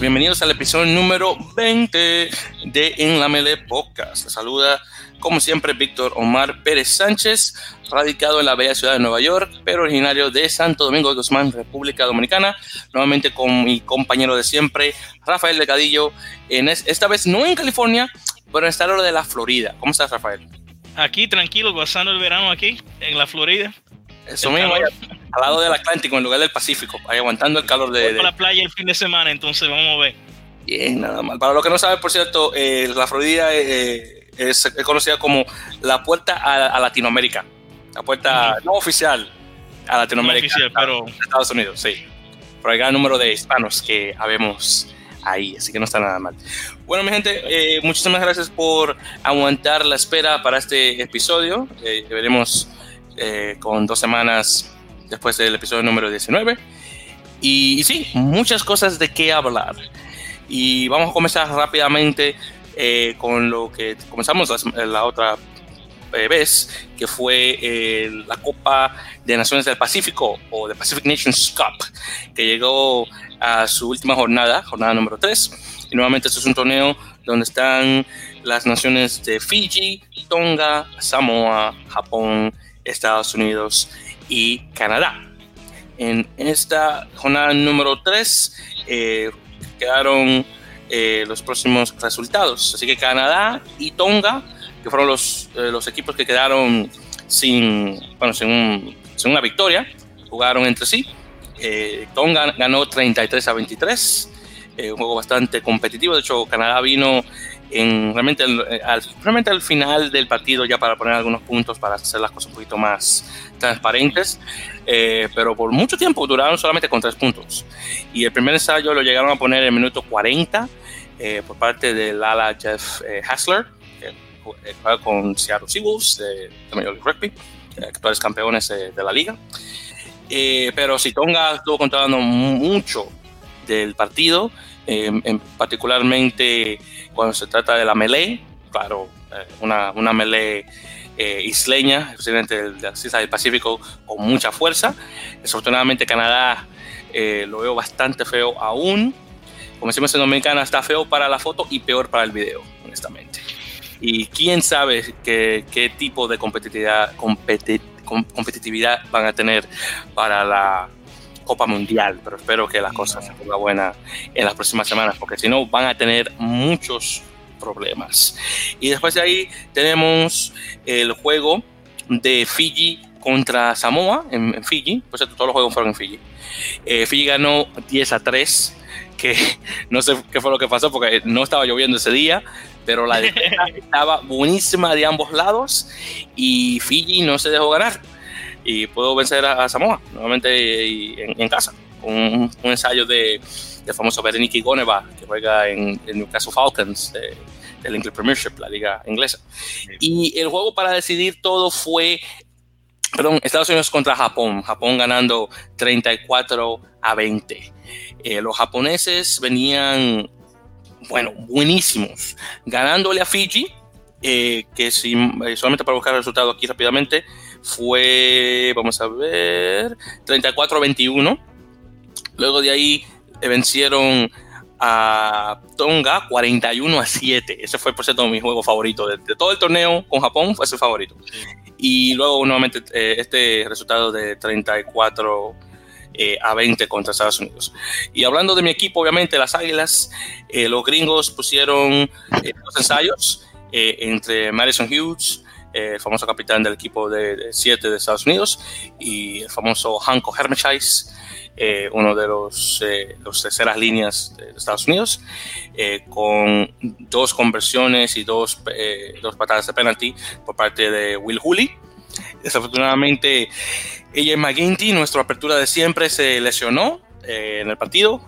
Bienvenidos al episodio número 20 de En la Mele Podcast. Saluda, como siempre, Víctor Omar Pérez Sánchez, radicado en la bella ciudad de Nueva York, pero originario de Santo Domingo de Guzmán, República Dominicana. Nuevamente con mi compañero de siempre, Rafael Delgadillo, en esta vez no en California, pero en el estado de la Florida. ¿Cómo estás, Rafael? Aquí, tranquilo, gozando el verano aquí, en la Florida. Eso mismo, al lado del Atlántico, en lugar del Pacífico, ahí aguantando el calor de, de... la playa el fin de semana, entonces vamos a ver. Bien, nada mal. Para los que no saben, por cierto, eh, la Florida eh, es, conocida como la puerta a, Latinoamérica. La puerta no oficial a Latinoamérica. No oficial, pero... Estados Unidos, sí. Por el gran número de hispanos que habemos ahí, así que no está nada mal. Bueno, mi gente, eh, muchísimas gracias por aguantar la espera para este episodio. veremos eh, con dos semanas después del episodio número 19. Y, sí, muchas cosas de qué hablar. Y vamos a comenzar rápidamente eh, con lo que comenzamos la, otra eh, vez, que fue la Copa de Naciones del Pacífico o de Pacific Nations Cup, que llegó a su última jornada, jornada número 3. Y nuevamente este es un torneo donde están las naciones de Fiji, Tonga, Samoa, Japón, Estados Unidos y Canadá. En esta jornada número 3 eh, quedaron eh, los próximos resultados. Así que Canadá y Tonga, que fueron los, eh, los equipos que quedaron sin, bueno, sin, una victoria, jugaron entre sí. Tonga ganó 33 a 23, un juego bastante competitivo. De hecho, Canadá vino en, realmente, eh, al, realmente al final del partido ya para poner algunos puntos para hacer las cosas un poquito más transparentes, eh, pero por mucho tiempo duraron solamente con tres puntos. Y el primer ensayo lo llegaron a poner en el minuto 40 eh, por parte del ala Jeff Hassler, que juega con Seattle Seawolves de, League Rugby, actuales campeones de, la liga. pero si Tonga estuvo controlando mucho del partido, en, particularmente cuando se trata de la melee, claro, eh, una, una melee eh, isleña, especialmente de la islas del Pacífico, con mucha fuerza. Desafortunadamente Canadá eh, lo veo bastante feo aún. Como decimos en Dominicana, está feo para la foto y peor para el video, honestamente. Y quién sabe qué, qué tipo de competitividad, competitividad van a tener para la, Copa Mundial, pero espero que las cosas se pongan buenas en las próximas semanas, porque si no van a tener muchos problemas. Y después de ahí tenemos el juego de Fiji contra Samoa en, Fiji, cierto, todos los juegos fueron en Fiji. Eh, Fiji ganó 10 a 3, que no sé qué fue lo que pasó porque no estaba lloviendo ese día, pero la defensa estaba buenísima de ambos lados y Fiji no se dejó ganar y puedo vencer a, Samoa nuevamente en, casa. con un, ensayo de, del famoso Bereniki Goneva, que juega en, el Newcastle Falcons del English Premiership, la liga inglesa. Y el juego para decidir todo fue, perdón, Estados Unidos contra Japón, Japón ganando 34 a 20. Eh, los japoneses venían, bueno, buenísimos, ganándole a Fiji, eh, que si, eh, solamente para buscar el resultado aquí rápidamente, fue, vamos a ver, 34-21. Luego de ahí eh, vencieron a Tonga 41 a 7. Ese fue, por cierto, mi juego favorito. De, todo el torneo con Japón fue su favorito. Y luego, nuevamente, eh, este resultado de 34 eh, a 20 contra Estados Unidos. Y hablando de mi equipo, obviamente, las Águilas, los gringos pusieron los ensayos entre Madison Hughes, el famoso capitán del equipo de 7 de, Estados Unidos, y el famoso Hanko Hermechais, eh, uno de los, eh, terceras líneas de Estados Unidos, eh, con dos conversiones y dos, dos patadas de penalty por parte de Will Hooley. Desafortunadamente, ella McGinty, nuestra apertura de siempre, se lesionó en el partido.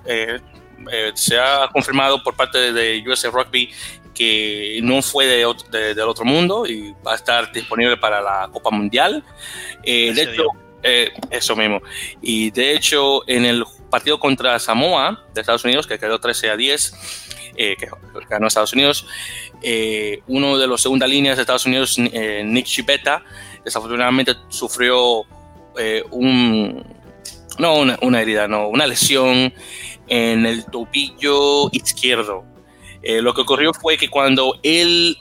se ha confirmado por parte de USA Rugby que no fue de, del otro mundo y va a estar disponible para la Copa Mundial. Eh, de hecho, eh, eso mismo. Y de hecho, en el partido contra Samoa de Estados Unidos, que quedó 13 a 10, eh, que ganó Estados Unidos, uno de los segunda líneas de Estados Unidos, Nick Chipeta, desafortunadamente sufrió un, no una, herida, no, una lesión en el tobillo izquierdo. Eh, lo que ocurrió fue que cuando él,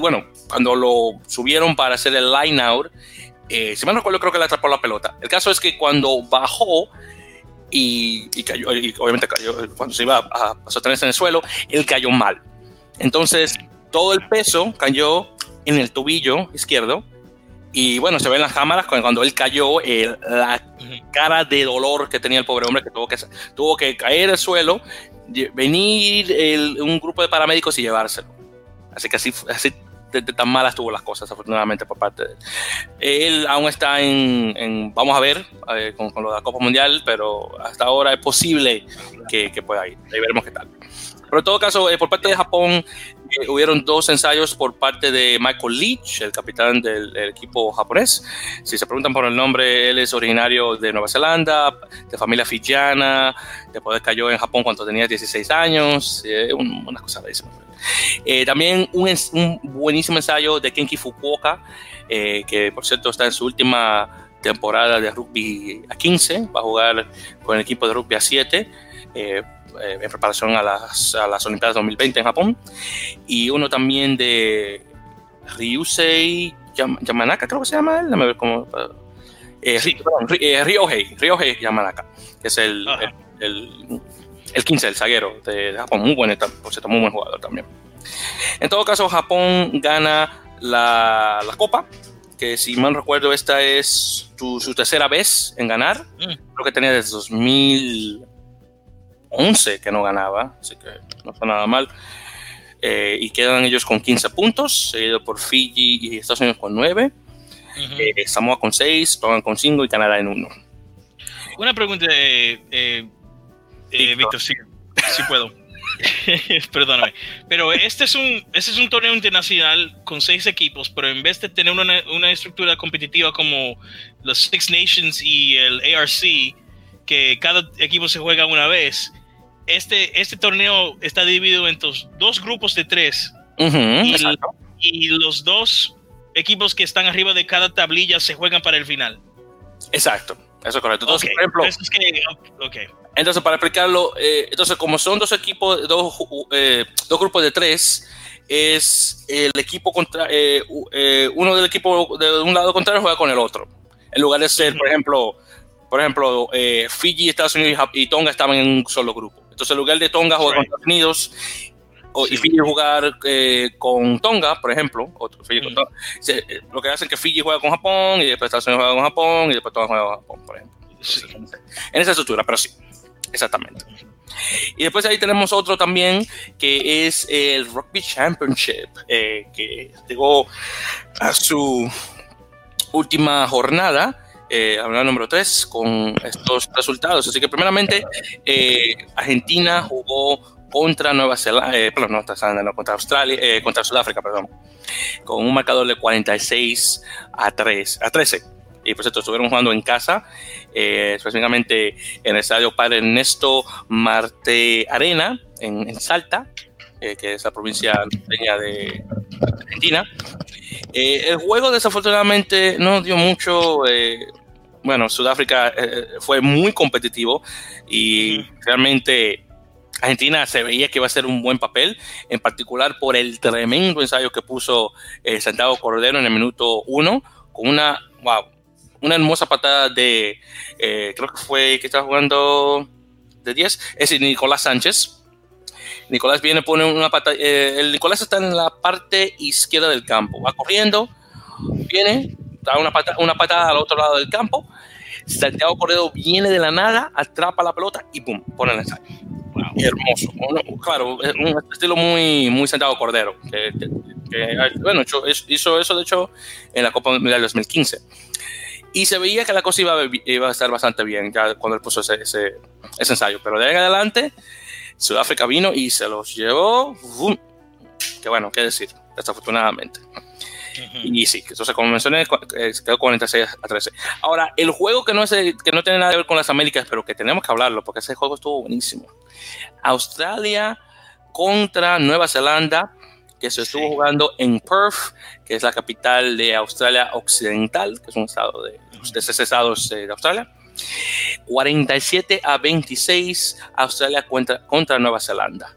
bueno, cuando lo subieron para hacer el line out, eh, si me recuerdo, creo que le atrapó la pelota. El caso es que cuando bajó y, cayó, y obviamente cayó, cuando se iba a, a sostenerse en el suelo, él cayó mal. Entonces, todo el peso cayó en el tobillo izquierdo. Y bueno, se ve en las cámaras cuando él cayó, la cara de dolor que tenía el pobre hombre que tuvo que, tuvo que caer al suelo, venir un grupo de paramédicos y llevárselo. Así que así, así de, tan malas tuvo las cosas, afortunadamente, por parte de él. Él aún está en, vamos a ver, eh, con, lo de la Copa Mundial, pero hasta ahora es posible que, que pueda ir. Ahí veremos qué tal. Pero en todo caso, eh, por parte de Japón, eh, hubieron dos ensayos por parte de Michael Leach, el capitán del, equipo japonés. Si se preguntan por el nombre, él es originario de Nueva Zelanda, de familia fijiana, después cayó en Japón cuando tenía 16 años, eh, una cosa de eso. también un, un, buenísimo ensayo de Kenki Fukuoka, que por cierto está en su última temporada de rugby a 15, va a jugar con el equipo de rugby a 7. Eh, en preparación a las, a las Olimpiadas 2020 en Japón, y uno también de Ryusei Yamanaka, creo que se llama él, déjame ver cómo... Eh, eh, Ryohei, Yamanaka, que es el, el, el, 15, el zaguero de, Japón, muy buen, por cierto, muy buen jugador también. En todo caso, Japón gana la, la Copa, que si mal recuerdo, esta es su tercera vez en ganar. Mm. Creo que tenía desde 2000, 11 que no ganaba, así que no está nada mal. Eh, y quedan ellos con 15 puntos, seguido por Fiji y Estados Unidos con 9, eh, Samoa con 6, Tonga con 5 y Canadá en 1. Una pregunta, eh, Víctor, si, puedo. Perdóname. Pero este es, un, este es un torneo internacional con seis equipos, pero en vez de tener una, una estructura competitiva como los Six Nations y el ARC, que cada equipo se juega una vez, este, este torneo está dividido en dos grupos de tres. y, los dos equipos que están arriba de cada tablilla se juegan para el final. Exacto, eso es correcto. Entonces, por ejemplo, entonces para explicarlo, eh, entonces como son dos equipos, dos, eh, dos grupos de tres, es el equipo contra eh, uno del equipo de un lado contrario juega con el otro. En lugar de ser, por ejemplo, por ejemplo, Fiji, Estados Unidos y Tonga estaban en un solo grupo. Entonces, en lugar de Tonga jugar con Estados Unidos y Fiji jugar eh, con Tonga, por ejemplo, eh, lo que hacen es que Fiji juega con Japón y después Estados Unidos juega con Japón y después Tonga juega con Japón, por ejemplo. En esa estructura, pero sí, exactamente. Y después ahí tenemos otro también que es el Rugby Championship, eh, que llegó a su última jornada eh, número 3 con estos resultados. Así que primeramente eh, Argentina jugó contra Nueva Zelanda, eh, perdón, no, contra Australia, eh, contra Sudáfrica, perdón, con un marcador de 46 a 3, a 13. Y pues esto estuvieron jugando en casa, eh, específicamente en el estadio Padre Ernesto Marte Arena, en, en Salta, que es la provincia de Argentina. Eh, el juego desafortunadamente no dio mucho. Eh, bueno, Sudáfrica eh, fue muy competitivo y realmente Argentina se veía que iba a ser un buen papel, en particular por el tremendo ensayo que puso Santiago Cordero en el minuto uno, con una, wow, una hermosa patada de, creo que fue que estaba jugando de 10, es decir, Nicolás Sánchez, Nicolás viene, pone una pata. Eh, el Nicolás está en la parte izquierda del campo. Va corriendo, viene, da una, una patada al otro lado del campo. Santiago Cordero viene de la nada, atrapa la pelota y pum, pone el ensayo. Hermoso. claro, un estilo muy, muy Santiago Cordero. Que, bueno, hizo eso de hecho en la Copa Mundial 2015. Y se veía que la cosa iba iba a estar bastante bien ya cuando él puso ese, ese, ese ensayo. Pero de ahí en adelante Sudáfrica vino y se los llevó. Que bueno, qué decir, desafortunadamente. Y sí, entonces como mencioné, eh, quedó 46 a 13. Ahora, el juego que no, es, que no tiene nada que ver con las Américas, pero que tenemos que hablarlo, porque ese juego estuvo buenísimo. Australia contra Nueva Zelanda. que se estuvo jugando en Perth, que es la capital de Australia Occidental, que es un estado de, de esos estados de Australia. 47 a 26 Australia contra, contra Nueva Zelanda.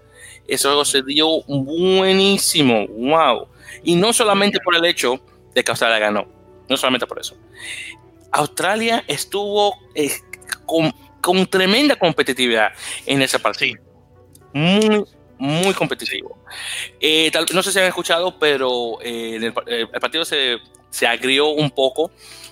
Juego se dio buenísimo, wow. Y no solamente por el hecho de que Australia ganó, no solamente por eso. Australia estuvo eh, con, con, tremenda competitividad en ese partido. Muy, muy competitivo. Eh, tal, no sé si han escuchado, pero eh, el, el, partido se, se agrió un poco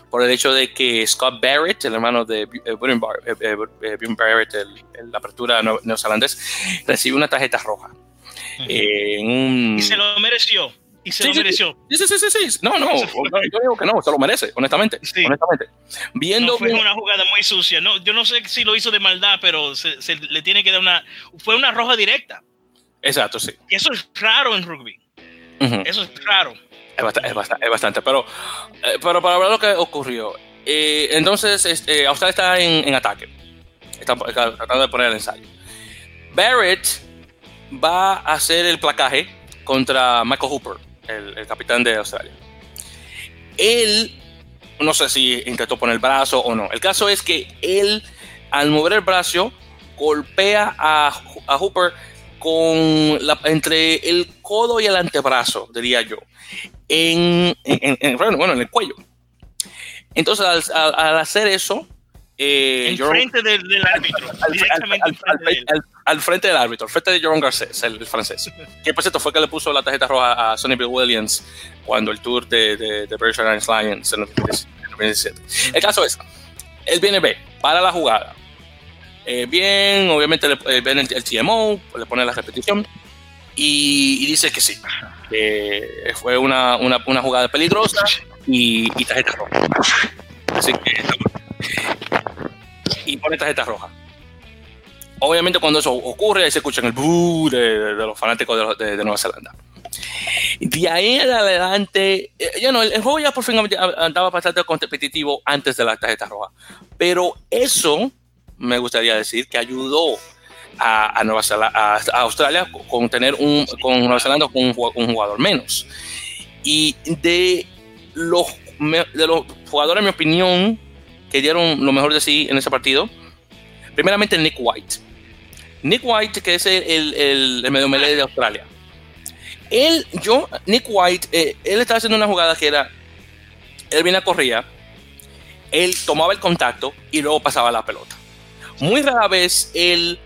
por el hecho de que Scott Barrett, el hermano de eh, William Barrett, el, la apertura neozelandés, recibió una tarjeta roja. Uh -huh. eh, un... Y se lo mereció. Y se sí, lo sí, mereció. Sí, sí, sí, sí. No, no, yo digo que no, se lo merece, honestamente. Sí. honestamente. Viendo no fue una jugada muy sucia. No, yo no sé si lo hizo de maldad, pero se, se le tiene que dar una. Fue una roja directa. Exacto, sí. Y eso es raro en rugby. Uh -huh. Eso es raro. Es bastante, es bastante, pero, eh, pero para ver lo que ocurrió. Eh, entonces, este, Australia está en, en ataque. Está tratando de poner el ensayo. Barrett va a hacer el placaje contra Michael Hooper, el, el, capitán de Australia. Él, no sé si intentó poner el brazo o no. El caso es que él, al mover el brazo, golpea a, a Hooper con la, entre el codo y el antebrazo, diría yo, en, en, en bueno, en el cuello. Entonces, al, al, al hacer eso, eh, en frente del, del, árbitro, al, directamente al, frente al, al, frente del árbitro, al frente de Jerome Garcés, el, el, francés. que por cierto fue que le puso la tarjeta roja a Sonny Bill Williams cuando el tour de, de, de British Airlines Lions en el 2017. El caso es, él viene B, para la jugada. Eh, bien, obviamente le, eh, ven el, el, TMO, le pone la repetición y, y dice que sí, que fue una, una, una jugada peligrosa y, y tarjeta roja. Así que y pone tarjeta roja. Obviamente cuando eso ocurre, se escuchan el boo de, de, de los fanáticos de, de, Nueva Zelanda. De ahí en adelante, eh, ya no, el, juego ya por fin andaba bastante competitivo antes de la tarjeta roja. Pero eso, me gustaría decir, que ayudó a, Nueva Zelanda, a, Australia con tener un, con Nueva Zelanda con un, jugador menos. Y de los, de los jugadores, en mi opinión, que dieron lo mejor de sí en ese partido. Primeramente Nick White. Nick White, que es el, el, el medio melee de Australia. Él, yo, Nick White, eh, él estaba haciendo una jugada que era, él viene a correr, él tomaba el contacto y luego pasaba la pelota. Muy rara vez él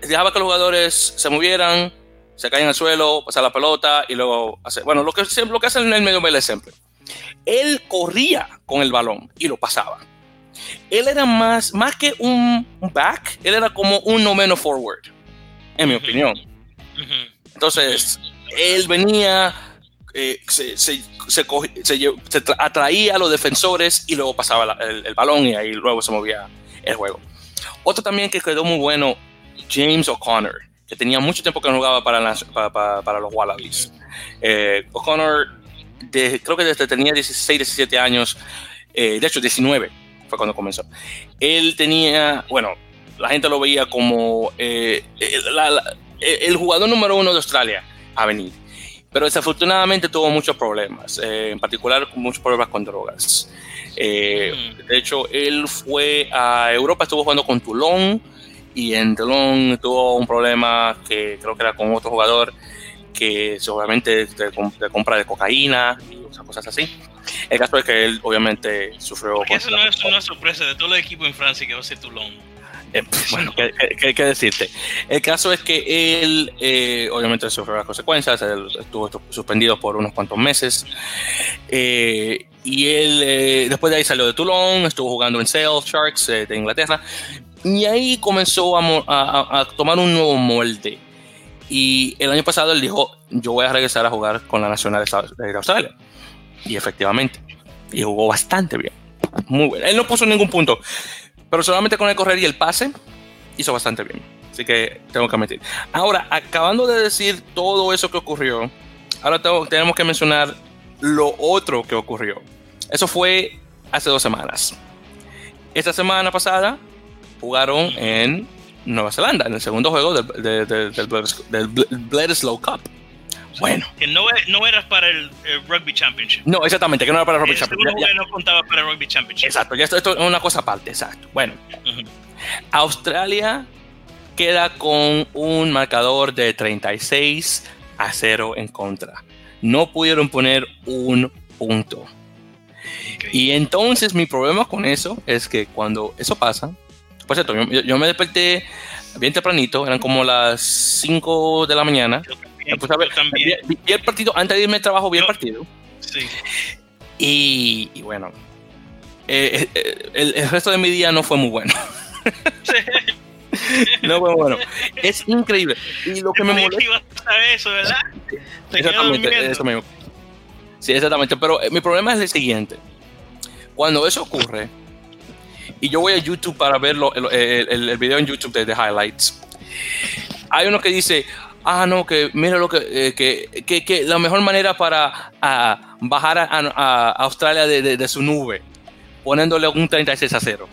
dejaba que los jugadores se movieran, se caían al suelo, pasaba la pelota y luego hace, bueno, lo que, lo que hacen en el medio melee siempre. Él corría con el balón y lo pasaba él era más, más que un back, él era como un no menos forward, en mi uh -huh. opinión. Uh -huh. Entonces, él venía, eh, se, se, se, se, atraía a los defensores y luego pasaba la, el, el, balón y ahí luego se movía el juego. Otro también que quedó muy bueno, James O'Connor, que tenía mucho tiempo que no jugaba para, la, para, para, para los Wallabies. Eh, O'Connor, creo que desde tenía 16, 17 años, eh, de hecho 19 fue cuando comenzó. Él tenía, bueno, la gente lo veía como eh, la, la, el jugador número uno de Australia a venir. Pero desafortunadamente tuvo muchos problemas, eh, en particular muchos problemas con drogas. Eh, mm. De hecho, él fue a Europa, estuvo jugando con Toulon y en Toulon tuvo un problema que creo que era con otro jugador que obviamente de, de compra de cocaína y cosas así. El caso es que él obviamente sufrió... Porque eso no es una sorpresa de todo el equipo en Francia que va a ser Toulon. Eh, bueno, ¿qué, qué, qué, decirte? El caso es que él eh, obviamente sufrió las consecuencias, él estuvo suspendido por unos cuantos meses eh, y él eh, después de ahí salió de Toulon, estuvo jugando en Sale Sharks eh, de Inglaterra y ahí comenzó a, a, a tomar un nuevo molde. Y el año pasado él dijo, yo voy a regresar a jugar con la Nacional de Australia. Y efectivamente, y jugó bastante bien. Muy bien. Él no puso ningún punto, pero solamente con el correr y el pase hizo bastante bien. Así que tengo que admitir. Ahora, acabando de decir todo eso que ocurrió, ahora tengo, tenemos que mencionar lo otro que ocurrió. Eso fue hace dos semanas. Esta semana pasada jugaron en Nueva Zelanda, en el segundo juego del, del, del, del Bledisloe Cup. Bueno. Que no, no era para el, Rugby Championship. No, exactamente, que no era para el Rugby este Championship. no contaba para el Rugby Championship. Exacto, ya esto, esto, es una cosa aparte, exacto. Bueno, Australia queda con un marcador de 36 a 0 en contra. No pudieron poner un punto. Y entonces mi problema con eso es que cuando eso pasa, por cierto, yo, me desperté bien tempranito, eran como las 5 de la mañana. también, Vi, el partido, antes de irme al trabajo, vi el partido. Sí. Y, bueno, eh, eh, el, resto de mi día no fue muy bueno. no fue bueno. Es increíble. Y lo que me molesta. eso, ¿verdad? exactamente, eso mismo. Sí, exactamente. Pero eh, mi problema es el siguiente. Cuando eso ocurre, y yo voy a YouTube para ver el, el, video en YouTube de, highlights, hay uno que dice, ah, no, que mira lo que, eh, que, que, la mejor manera para bajar a, Australia de, de, su nube, poniéndole un 36 a 0.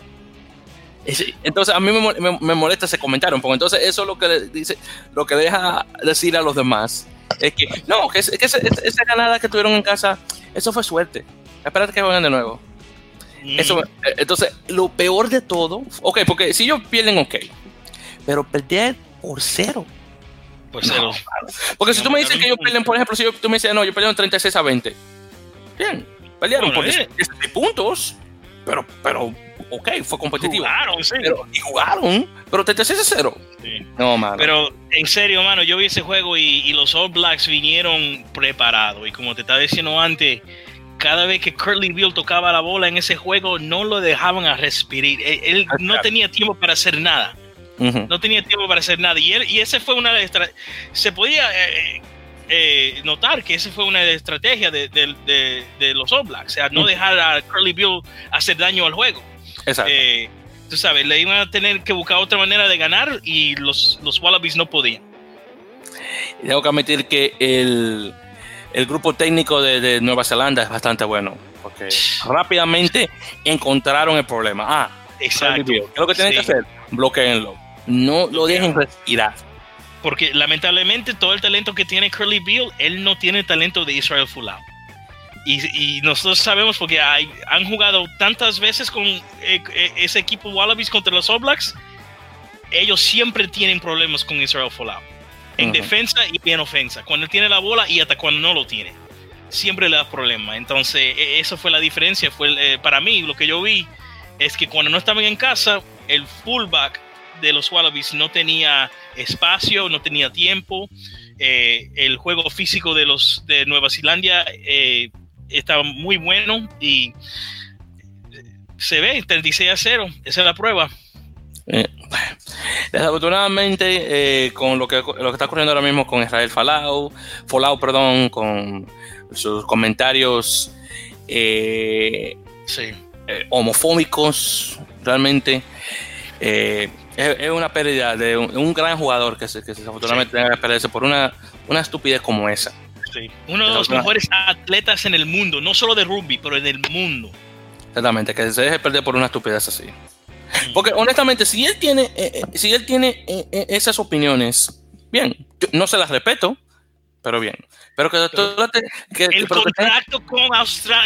Entonces a mí me, me, molesta ese comentario, porque entonces eso es lo que dice, lo que deja decir a los demás es que no, que, que esa ganada que tuvieron en casa, eso fue suerte. Espérate que vayan de nuevo. Eso, mm. eh, entonces, lo peor de todo, ok, porque si ellos pierden, ok, pero perder por cero. Por cero. porque si tú me dices que ellos pierden, por ejemplo, si tú me dices, no, yo perdieron 36 a 20. Bien, pelearon por 16 eh. puntos, pero, pero, ok, fue competitivo. Jugaron, sí. Pero, y jugaron, pero 36 a 0. Sí. No, mano. Pero, en serio, mano, yo vi ese juego y, y los All Blacks vinieron preparados. Y como te estaba diciendo antes, cada vez que Curly Bill tocaba la bola en ese juego, no lo dejaban a respirar. Él, no tenía tiempo para hacer nada. No tenía tiempo para hacer nada. Y, y ese fue una de las Se podía eh, eh, notar que esa fue una de las estrategias de, los All Blacks. O sea, no dejar a Curly Bill hacer daño al juego. Exacto. Eh, tú sabes, le iban a tener que buscar otra manera de ganar y los, los Wallabies no podían. Y tengo que admitir que el el grupo técnico de, Nueva Zelanda es bastante bueno, porque rápidamente encontraron el problema. Ah, exacto. ¿Qué es lo que tienen que hacer? Bloqueenlo. No lo dejen respirar. Porque lamentablemente todo el talento que tiene Curly Bill, él no tiene el talento de Israel Folau. Y, nosotros sabemos porque hay, han jugado tantas veces con eh, eh, ese equipo Wallabies contra los All Blacks, ellos siempre tienen problemas con Israel Folau en defensa y en ofensa. Cuando tiene la bola y hasta cuando no lo tiene. Siempre le da problemas. Entonces, e, eso fue la diferencia. Fue eh, para mí, lo que yo vi es que cuando no estaban en casa, el fullback de los Wallabies no tenía espacio, no tenía tiempo. Eh, el juego físico de los de Nueva Zelanda eh, estaba muy bueno y se ve 36 a 0. Esa es la prueba. Desafortunadamente, eh, con lo que, lo que está ocurriendo ahora mismo con Israel Falau, Folau, perdón, con sus comentarios eh, eh, homofóbicos, realmente, es, una pérdida de un, gran jugador que, se, que desafortunadamente tenga que perderse por una, una estupidez como esa. Uno de los mejores atletas en el mundo, no solo de rugby, pero en el mundo. Exactamente, que se deje perder por una estupidez así. Porque honestamente, si él tiene, eh, eh, si él tiene eh, esas opiniones, bien, no se las respeto, pero bien. Pero que, el contrato con,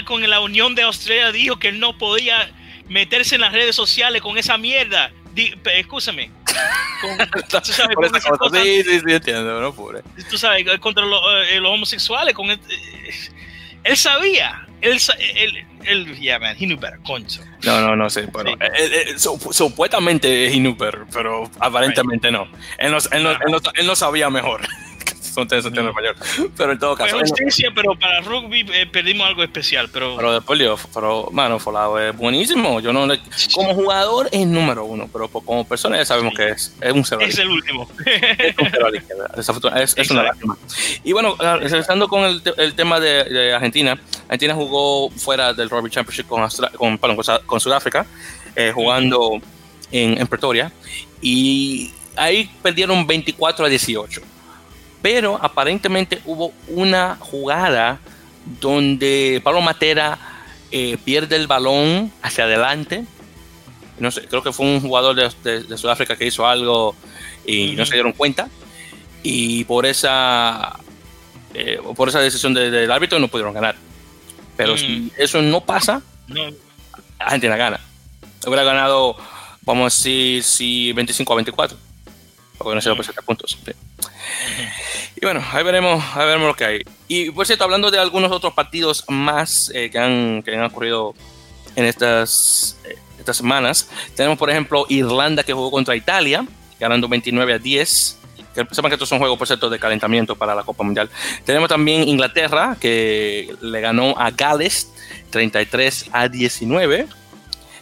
con la Unión de Australia dijo que él no podía meterse en las redes sociales con esa mierda. Escúchame. sí, sí, sí, entiendo, no Tú sabes, contra los, homosexuales, con él sabía él, él, él, yeah, man, he knew better, concho. No, no, no sé, bueno, sí. él, supuestamente he knew better, pero aparentemente right. no. Él no, él, no, él, no, él no sabía mejor. Pero en todo caso. Fue justicia, pero para rugby eh, perdimos algo especial. Pero, pero después, pero, mano, Folao es buenísimo. Yo no le, como jugador es número uno, pero como persona ya sabemos que es, es un cero. Es el último. es, es una lástima. Y bueno, ah, regresando con el, el tema de, de, Argentina, Argentina jugó fuera del Rugby Championship con, con, con, con Sudáfrica, eh, jugando en, en Pretoria, y ahí perdieron 24 a 18 pero aparentemente hubo una jugada donde Pablo Matera eh, pierde el balón hacia adelante. No sé, creo que fue un jugador de, Sudáfrica que hizo algo y no se dieron cuenta. Y por esa eh, por esa decisión del árbitro no pudieron ganar. Pero si Mm. eso no pasa, No, Argentina gana. Hubiera ganado, vamos a decir, si 25 a 24. Porque no se por 7 puntos. sí. Y bueno, ahí veremos, ahí veremos lo que hay. Y por cierto, hablando de algunos otros partidos más eh, que, han, que han ocurrido en estas, eh, estas semanas, tenemos por ejemplo Irlanda que jugó contra Italia, ganando 29 a 10. Que sepan que estos son juegos, por cierto, de calentamiento para la Copa Mundial. Tenemos también Inglaterra, que le ganó a Gales 33 a 19.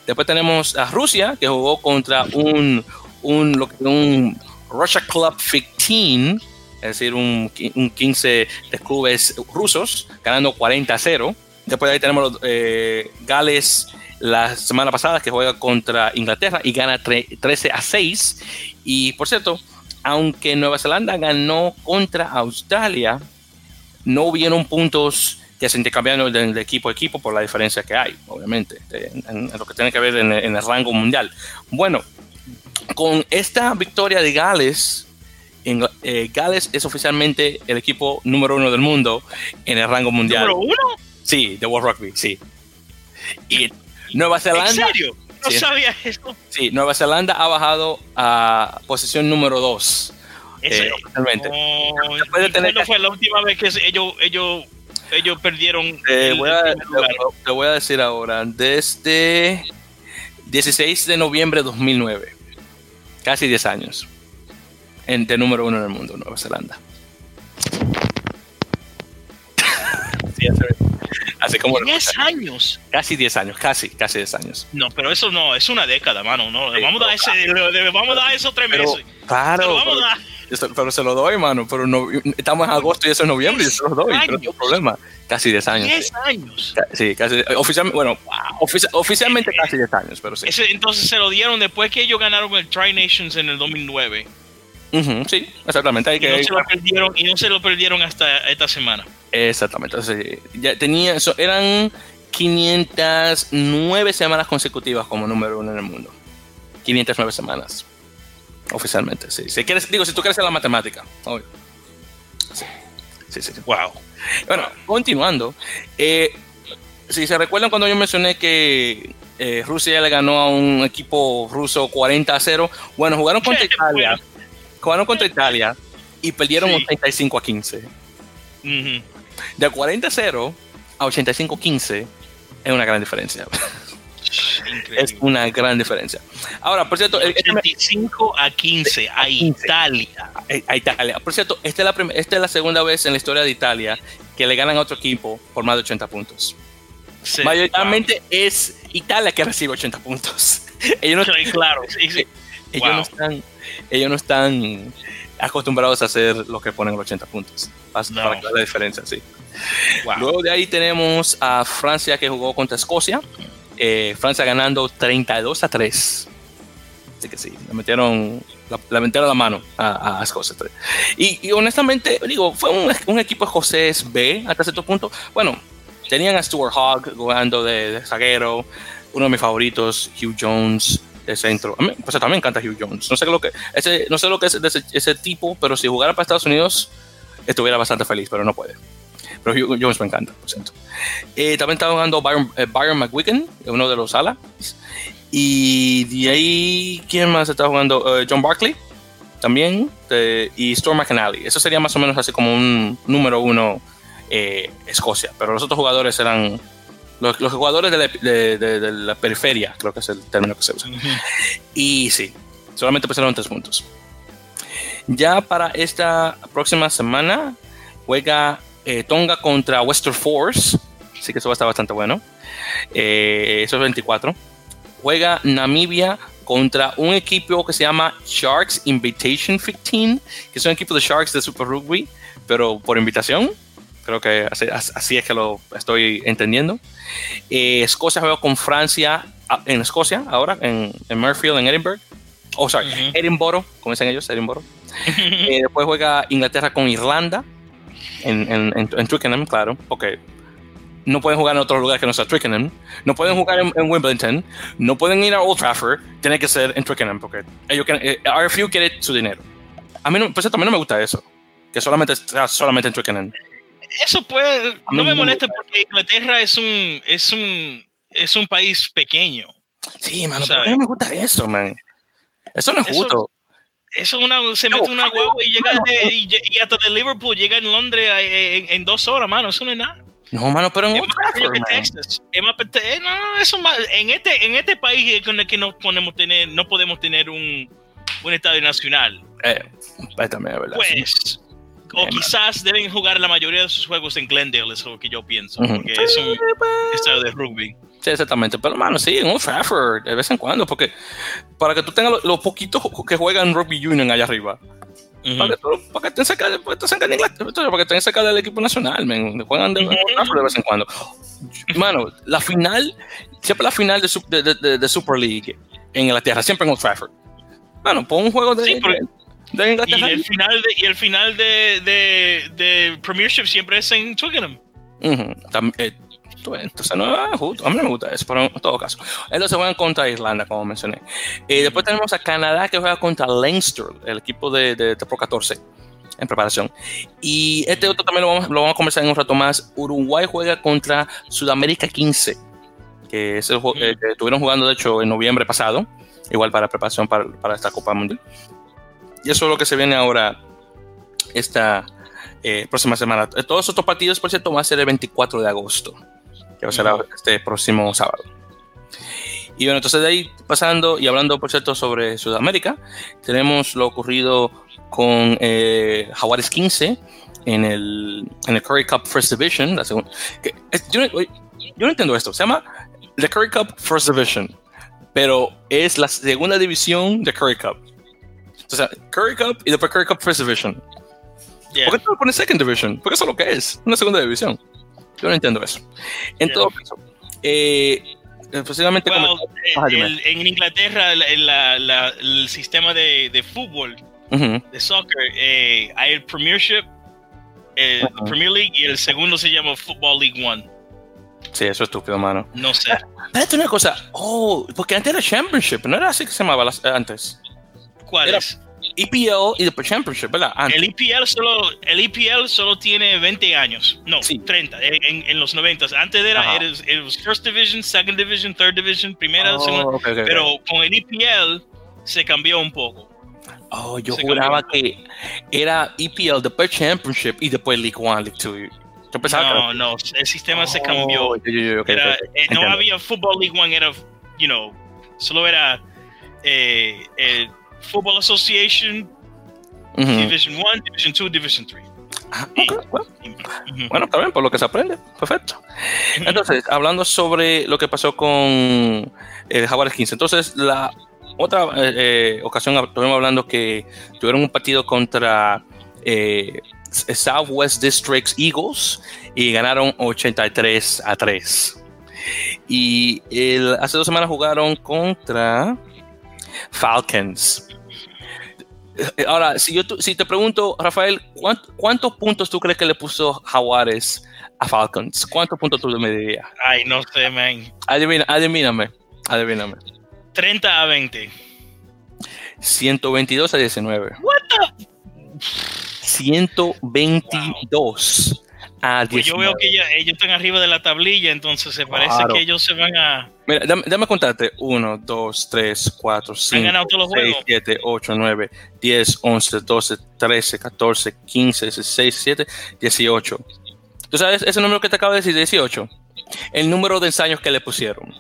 Después tenemos a Rusia, que jugó contra un, un, lo un Russia Club 15, es decir, un, un 15 de clubes rusos, ganando 40 a 0. Después de ahí tenemos los, eh, Gales la semana pasada, que juega contra Inglaterra y gana tre- 13 a 6. Y por cierto, aunque Nueva Zelanda ganó contra Australia, no hubieron puntos que se intercambiaron de, equipo a equipo por la diferencia que hay, obviamente, de- en, lo que tiene que ver en el rango mundial. Bueno, con esta victoria de Gales, en- eh, Gales es oficialmente el equipo número uno del mundo en el rango mundial. ¿Número uno? Sí, de World Rugby, sí. Y Nueva Zelanda. ¿En serio? No Sí. sabía eso. Sí, Nueva Zelanda ha bajado a posición número 2. Ese- oficialmente. Oh, Después de ¿y tener ¿Cuándo fue la última vez que ellos, ellos, ellos perdieron Te el- voy, a, el te- te voy a decir ahora, desde 16 de noviembre de 2009, casi 10 años, en, de número uno en el mundo, Nueva Zelanda. Sí, hace, como 10 años. casi 10 años, casi, casi 10 años. No, pero eso no, es una década, mano. No, le Sí, vamos a dar ese, le- le vamos a dar esos tres Pero, meses. Se lo claro, vamos a pero, dar. eso- pero se lo doy, mano, pero no, estamos en agosto y eso es noviembre y yo se lo doy, pero no hay años. problema. Casi 10 años. 10 años. Ca- Sí, casi, oficialmente, bueno, ofici- oficialmente casi 10 años, pero sí. Ese, entonces se lo dieron después que ellos ganaron el Tri Nations en el 2009. Sí, exactamente. Hay Y no, se lo perdieron, y no se lo perdieron hasta esta semana. exactamente. Entonces, ya tenía, so- eran 509 semanas consecutivas como número uno en el mundo. 509 semanas. Oficialmente, sí. Si quieres, digo, si tú quieres hacer la matemática. obvio. Sí, sí, sí. sí. Wow. Bueno, continuando. eh, si se recuerdan cuando yo mencioné que eh, Rusia le ganó a un equipo ruso 40 a 0, bueno, jugaron contra Italia. Jugaron contra Italia y perdieron Sí. 85 a 15. Ujú. De 40 a 0 a 85 a 15 es una gran diferencia. Increíble. es una gran diferencia. Ahora, por cierto, el- este me- 85 a 15 a 15. Italia. eh, a Italia. Por cierto, esta es, la prim- esta es la segunda vez en la historia de Italia que le ganan a otro equipo por más de 80 puntos. Sí, Mayoritariamente es Italia que recibe 80 puntos. ellos, no, claro. sí, sí. Ellos no Wow. están, ellos no están acostumbrados a hacer lo que ponen los 80 puntos. Para, No. para que la diferencia, sí. Wow. Luego de ahí tenemos a Francia que jugó contra Escocia. Eh, Francia ganando 32 a 3. Así que sí, le metieron la, le metieron la mano a, a Escocia. Y, y honestamente, digo, fue un, un equipo escocés B hasta cierto punto. Bueno, tenían a Stuart Hogg jugando de, de zaguero, uno de mis favoritos, Hugh Jones de centro. A mí, pues también encanta Hugh Jones. No sé lo que, ese, no sé lo que es de ese, ese tipo, pero si jugara para Estados Unidos estuviera bastante feliz, pero no puede. Pero Hugh Jones me encanta, por cierto. Eh, también está jugando Byron, eh, Byron McWigan, uno de los alas. Y de ahí, ¿quién más está jugando? Eh, John Barkley, también. eh, y Storm McAnally. Eso sería más o menos así como un número uno eh, Escocia. Pero los otros jugadores eran los, los jugadores de la, de- de- de la periferia, creo que es el término que se usa. Y sí, solamente pasaron tres puntos. Ya para esta próxima semana juega eh, Tonga contra Western Force, así que eso va a estar bastante bueno. Eh, eso es 24. Juega Namibia contra un equipo que se llama Sharks Invitation 15, que es un equipo de Sharks de Super Rugby, pero por invitación. Creo que así, así es que lo estoy entendiendo. Eh, Escocia juega con Francia en Escocia, ahora, en, en Murfield, en Edinburgh. Oh, sorry, Ujú. Edinburgh, como dicen ellos, Edinburgh. Eh, después juega Inglaterra con Irlanda en, en, en, en Twickenham, claro, porque no pueden jugar en otro lugar que no sea Twickenham. No pueden jugar en, en Wimbledon. No pueden ir a Old Trafford. Tiene que ser en Twickenham, porque ellos quieren, eh, RFU quiere su dinero. A mí, no, pues a mí no me gusta eso, que solamente solamente en Twickenham. Eso puede, no me molesta porque Inglaterra es un, es un, es un país pequeño. Sí, mano, pero a mí no me gusta eso, man. Eso no es Eso- justo. Eso una, se mete una guagua y llega de, y, y hasta de Liverpool llega en Londres eh, en, en dos horas, mano. Eso no es nada. No, mano, pero en Es más Trafford, que. Texas. Es más pete- eh, no, no, eso más, en este, en este país con el que no podemos tener, no podemos tener un, un estadio nacional. Eh, también verdad. Pues, o Eh, quizás deben jugar la mayoría de sus juegos en Glendale, es lo que yo pienso, Ujú. porque es un estadio de rugby. Sí, exactamente. Pero, mano, sí, en Old Trafford, de vez en cuando, porque para que tú tengas los lo poquitos que juegan Rugby Union allá arriba, para, que, tú- para que estén cerca, de- para que estén cerca de Inglaterra, para que estén cerca del equipo nacional, men. Juegan de, Old Trafford de vez en cuando. Mano, la final, siempre la final de, de, de- Super League en Inglaterra, siempre en Old Trafford. Mano, pon un juego de, Sí, porque- Y el final de, y el final de, de, de Premiership siempre es en Twickenham. Ujú, tam- eh, tú ves, entonces no justo. A mí no me gusta eso, pero en todo caso. Entonces juegan contra Irlanda, como mencioné. Y después tenemos a Canadá que juega contra Leinster, el equipo de, de, de Pro 14 en preparación. Y este otro también lo vamos, lo vamos a conversar en un rato más. Uruguay juega contra Sudamérica 15, que es el juego eh, que estuvieron jugando, de hecho, en noviembre pasado, igual para preparación para, para esta Copa Mundial. Y eso es lo que se viene ahora esta eh, próxima semana. Eh, Todos estos partidos, por cierto, van a ser el 24 de agosto, que va a ser este próximo sábado. Y bueno, entonces de ahí pasando y hablando, por cierto, sobre Sudamérica, tenemos lo ocurrido con eh, Jaguares 15 en el, en el Curry Cup First Division. La segunda, que, es- yo, yo no entiendo esto, se llama The Curry Cup First Division, pero es la segunda división de Curry Cup. O sea, Curry Cup y después Curry Cup First Division. Yeah. ¿Por qué no lo pones Second Division? Porque eso es lo que es, una segunda división. Yo no entiendo eso. En Yeah. todo caso, eh, posiblemente Well, como- eh, dime. el- en Inglaterra la- la- el sistema de, de fútbol, Ujú. de soccer, eh, hay el Premiership, el Ajá. Premier League y el segundo se llama Football League One. Sí, eso es estúpido, mano. No sé. Espérate una cosa. Oh, porque antes era Championship, ¿no era así que se llamaba las- antes? ¿Cuál Era- es? EPL y después Championship, ¿verdad? Antes. El EPL solo, el EPL solo tiene 20 años. No, Sí. 30 en, en- los 90. Antes era it was, it was First Division, Second Division, Third Division, Primera, Oh, Segunda. ok, ok, ok. Pero con el EPL se cambió un poco. Oh, yo se juraba cambió. que era EPL, después Championship y después League One, League Two. Yo No, que no, el sistema se Oh, cambió. yo- yo- yo- ok, Era- ok, ok. eh, no había Football League One, era, you know, solo era eh, eh, Football Association. Division 1, Division 2, Division 3. Ah, bueno. Bueno, está bien, por lo que se aprende. Perfecto. Entonces, hablando sobre lo que pasó con el Jaguares 15. Entonces, la otra eh, eh, ocasión estuvimos hablando que tuvieron un partido contra eh, Southwest Districts Eagles y ganaron 83 a 3. Y el- hace dos semanas jugaron contra Falcons. Ahora, si yo si te pregunto, Rafael, ¿cuánt- ¿cuántos puntos tú crees que le puso Jaguares a Falcons? ¿Cuántos puntos tú me dirías? Ay, no sé, man. Adivina, adivíname, adivíname. 30 a 20. 122 a 19. What the? 122 a 19. Pues yo veo que ella- ellos están arriba de la tablilla, entonces se parece Claro. que ellos se van a. Mira, dame, dame contarte. 1, 2, 3, 4, 5, ganado todos los 6, juegos. 7, 8, 9, 10, 11, 12, 13, 14, 15, 16, 17, 18. ¿Tú sabes ese número que te acabo de decir? 18. El número de ensayos que le pusieron.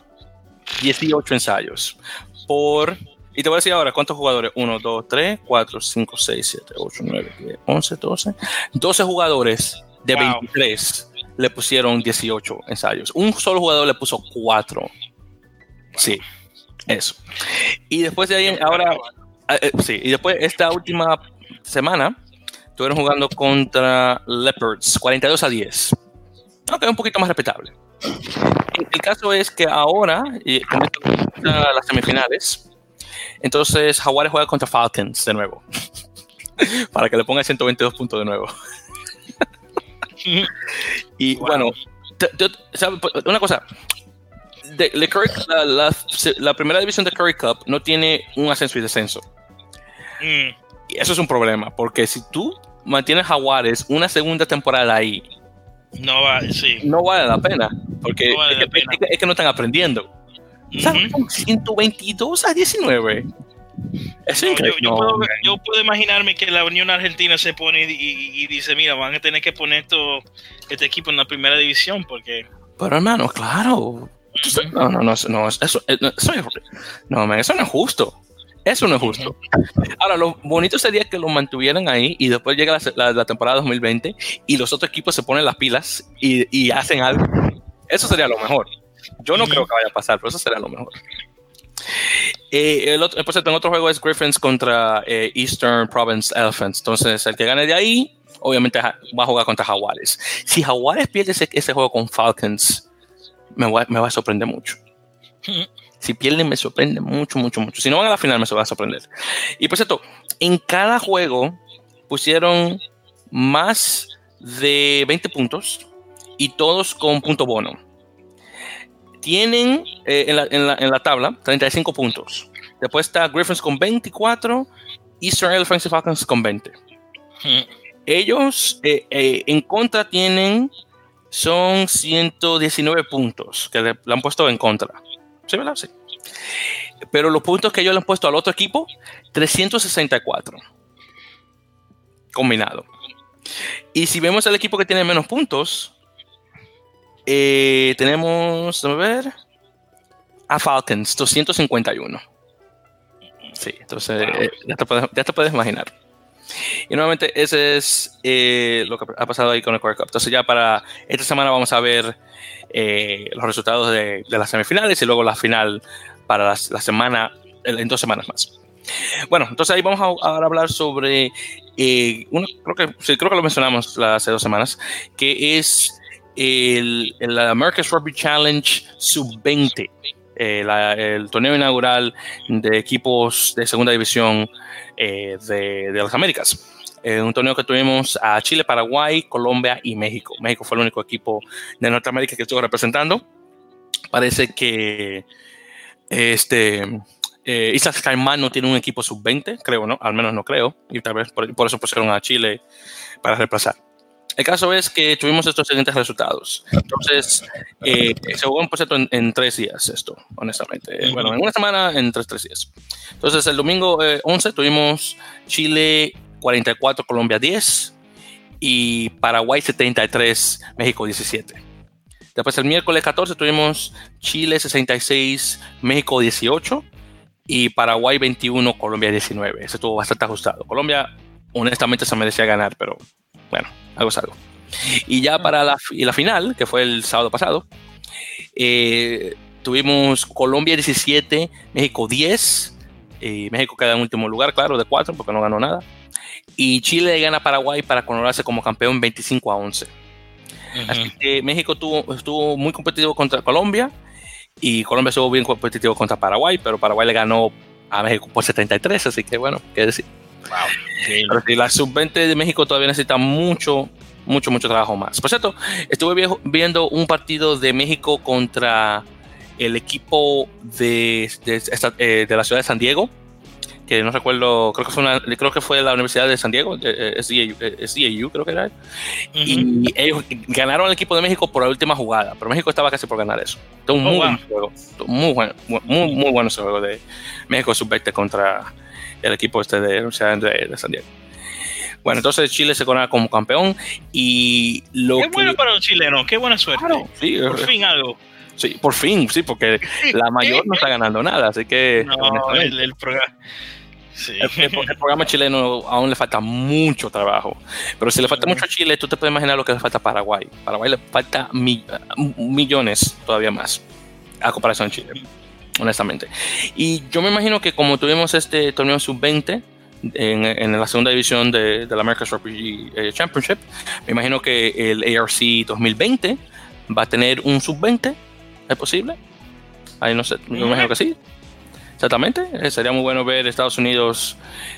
18 ensayos. Por. Y te voy a decir ahora cuántos jugadores. 1, 2, 3, 4, 5, 6, 7, 8, 9, 10, 11, 12. 12 jugadores de Wow. 23 le pusieron 18 ensayos. Un solo jugador le puso 4. Sí, eso. Y después de ahí, ahora, eh, eh, sí, y después esta última semana, estuvieron jugando contra Leopards, 42 a 10. Ok, un poquito más respetable. El, caso es que ahora, y con esto comienza las semifinales, entonces Jaguares juega contra Falcons de nuevo. Para que le ponga 122 puntos de nuevo. Y Wow. bueno, ¿sabe? una cosa, de- de Curry- la, la- la primera división de Curry Cup no tiene un ascenso y descenso. Mm, Y eso es un problema, porque si tú mantienes Jaguares una segunda temporada ahí, No, va, sí. no vale la pena, porque No vale es, que, pena. es que- es que no están aprendiendo. ¿Sabes? Ujú. 122 a 19. Eso es No, yo, yo puedo, yo puedo imaginarme que la Unión Argentina se pone y, y- y dice, mira, van a tener que poner esto, este equipo en la primera división porque... Pero hermano, claro. No, no, no, no, eso, eso, eso es, no, man, eso no es justo. Eso no es justo. Ahora, lo bonito sería que lo mantuvieran ahí y después llega la, la- la temporada 2020 y los otros equipos se ponen las pilas y, y hacen algo. Eso sería lo mejor. Yo no creo que vaya a pasar, pero eso sería lo mejor. Eh, el otro, en otro juego es Griffins contra eh, Eastern Province Elephants. Entonces, el que gane de ahí, obviamente va a jugar contra Jaguares. Si Jaguares pierde ese, ese juego con Falcons, me va, me va a sorprender mucho. Si pierden, me sorprende mucho, mucho, mucho. Si no van a la final, me va a sorprender. Y por cierto, en cada juego pusieron más de 20 puntos y todos con punto bono. Tienen eh, en, la, en la- en la tabla 35 puntos. Después está Griffins con 24, Eastern Elephants y Falcons con 20. Ellos eh, eh, en contra tienen son 119 puntos que le, le han puesto en contra. ¿Sí, verdad? Sí. Pero los puntos que ellos le han puesto al otro equipo, 364 combinado. Y si vemos el equipo que tiene menos puntos, eh, tenemos, a ver, a Falcons, 251. Sí, entonces eh, ya, te puedes, ya te puedes imaginar. Y nuevamente ese es eh, lo que ha pasado ahí con el Core Cup. Entonces ya para esta semana vamos a ver eh, los resultados de, de las semifinales y luego la final para las- la semana, en dos semanas más. Bueno, entonces ahí vamos a, a hablar sobre, eh, uno, creo, que, sí, creo que lo mencionamos la- hace dos semanas, que es el, el America's Rugby Challenge Sub-20, eh, el torneo inaugural de equipos de segunda división eh, de, de las Américas. Eh, un torneo que tuvimos a Chile, Paraguay, Colombia y México. México fue el único equipo de Norteamérica que estuvo representando. Parece que este, eh, Islas Caimán no tiene un equipo sub-20, creo, ¿no? Al menos no creo. Y tal vez por eso pusieron a Chile para reemplazar. El caso es que tuvimos estos siguientes resultados. Entonces, eh, se jugó cierto, en, en tres días esto, honestamente. Bueno, en una semana, en tres, tres días. Entonces, el domingo eh, 11 tuvimos Chile 44, Colombia 10 y Paraguay 73, México 17. Después, el miércoles 14 tuvimos Chile 66, México 18 y Paraguay 21, Colombia 19. Ese estuvo bastante ajustado. Colombia, honestamente, se merecía ganar, pero bueno, algo es algo. Y ya para la, fi- la final, que fue el sábado pasado, eh, tuvimos Colombia 17, México 10. Y México queda en último lugar, claro, de 4, porque no ganó nada. Y Chile le gana a Paraguay para coronarse como campeón 25 a 11. Así que México tuvo, estuvo muy competitivo contra Colombia y Colombia estuvo bien competitivo contra Paraguay, pero Paraguay le ganó a México por 73, así que bueno, qué decir. Pero sí, la sub-20 de México todavía necesita mucho, mucho, mucho trabajo más. Por cierto, estuve viendo un partido de México contra el equipo de, de, eh, de la ciudad de San Diego, que no recuerdo, creo que fue, una- creo que fue la Universidad de San Diego, eh, eh, eh, creo que era. Y ellos ganaron al equipo de México por la última jugada, pero México estaba casi por ganar eso. Un Oh, muy wow. buen juego, muy bueno, muy, muy bueno ese juego de México sub-20 contra el equipo este de la Universidad de, de San Diego. Bueno, entonces Chile se corona como campeón y lo Qué que... bueno para un chileno, qué buena suerte. Claro, sí, Por fin algo. sí, por fin, sí, porque la mayor no está ganando nada, así que No, el, el programa. Sí. el, el- el programa chileno aún le falta mucho trabajo. Pero si le falta mucho a Chile, tú te puedes imaginar lo que le falta a Paraguay. Paraguay le falta mi- millones todavía más a comparación de Chile, honestamente. Y yo me imagino que como tuvimos este torneo sub-20 en, en la segunda división de, de la America's Rugby eh, Championship, me imagino que el ARC 2020 va a tener un sub-20. ¿Es posible? Ahí no sé, me imagino que sí. Exactamente. Eh, sería muy bueno ver Estados Unidos,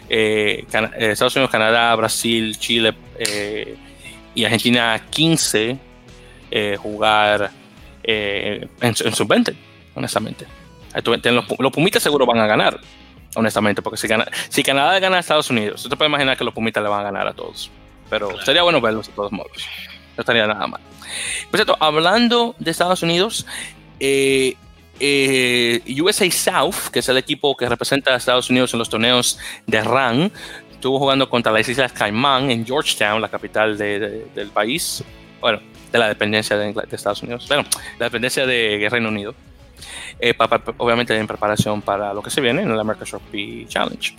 eh, eh, Estados Unidos, Canadá, Brasil, Chile eh, y Argentina 15 eh, jugar en, en sub-20, honestamente. Los, los Pumitas seguro van a ganar, honestamente, porque si, gana, si Canadá gana a Estados Unidos, tú te puedes imaginar que los Pumitas le van a ganar a todos. Pero Claro. sería bueno verlos de todos modos. no estaría nada mal. Por cierto, hablando de Estados Unidos, eh, eh, USA South, que es el equipo que representa a Estados Unidos en los torneos de RAN, estuvo jugando contra las Islas Caimán en Georgetown, la capital del país, bueno, de la dependencia de, Estados Unidos, bueno, la dependencia de Reino Unido. Eh, obviamente en preparación para lo que se viene en el American Shopee Challenge.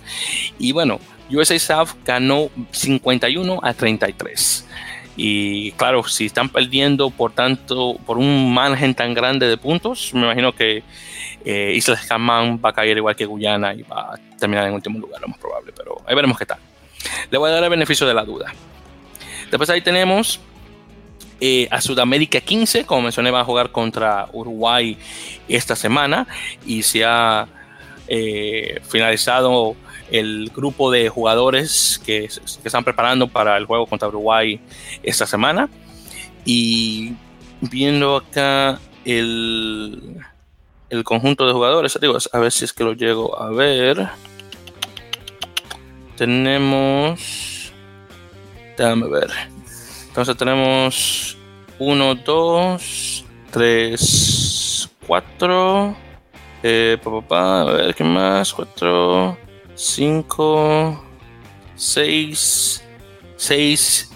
Y bueno, USA South ganó 51 a 33. Y claro, si están perdiendo por tanto, por un margen tan grande de puntos, me imagino que eh, Islas Caimán va a caer igual que Guyana y va a terminar en último lugar, lo más probable. Pero ahí veremos qué tal. Le voy a dar el beneficio de la duda. Después ahí tenemos eh, a Sudamérica 15, como mencioné, va a jugar contra Uruguay esta semana y se ha eh, finalizado el grupo de jugadores que, están preparando para el juego contra Uruguay esta semana. Y viendo acá el, el conjunto de jugadores, a ver si es que lo llego a ver. Tenemos. Déjame ver. Entonces tenemos 1, 2, 3, 4. Eh, a ver, ¿qué más? 4, 5, 6, 6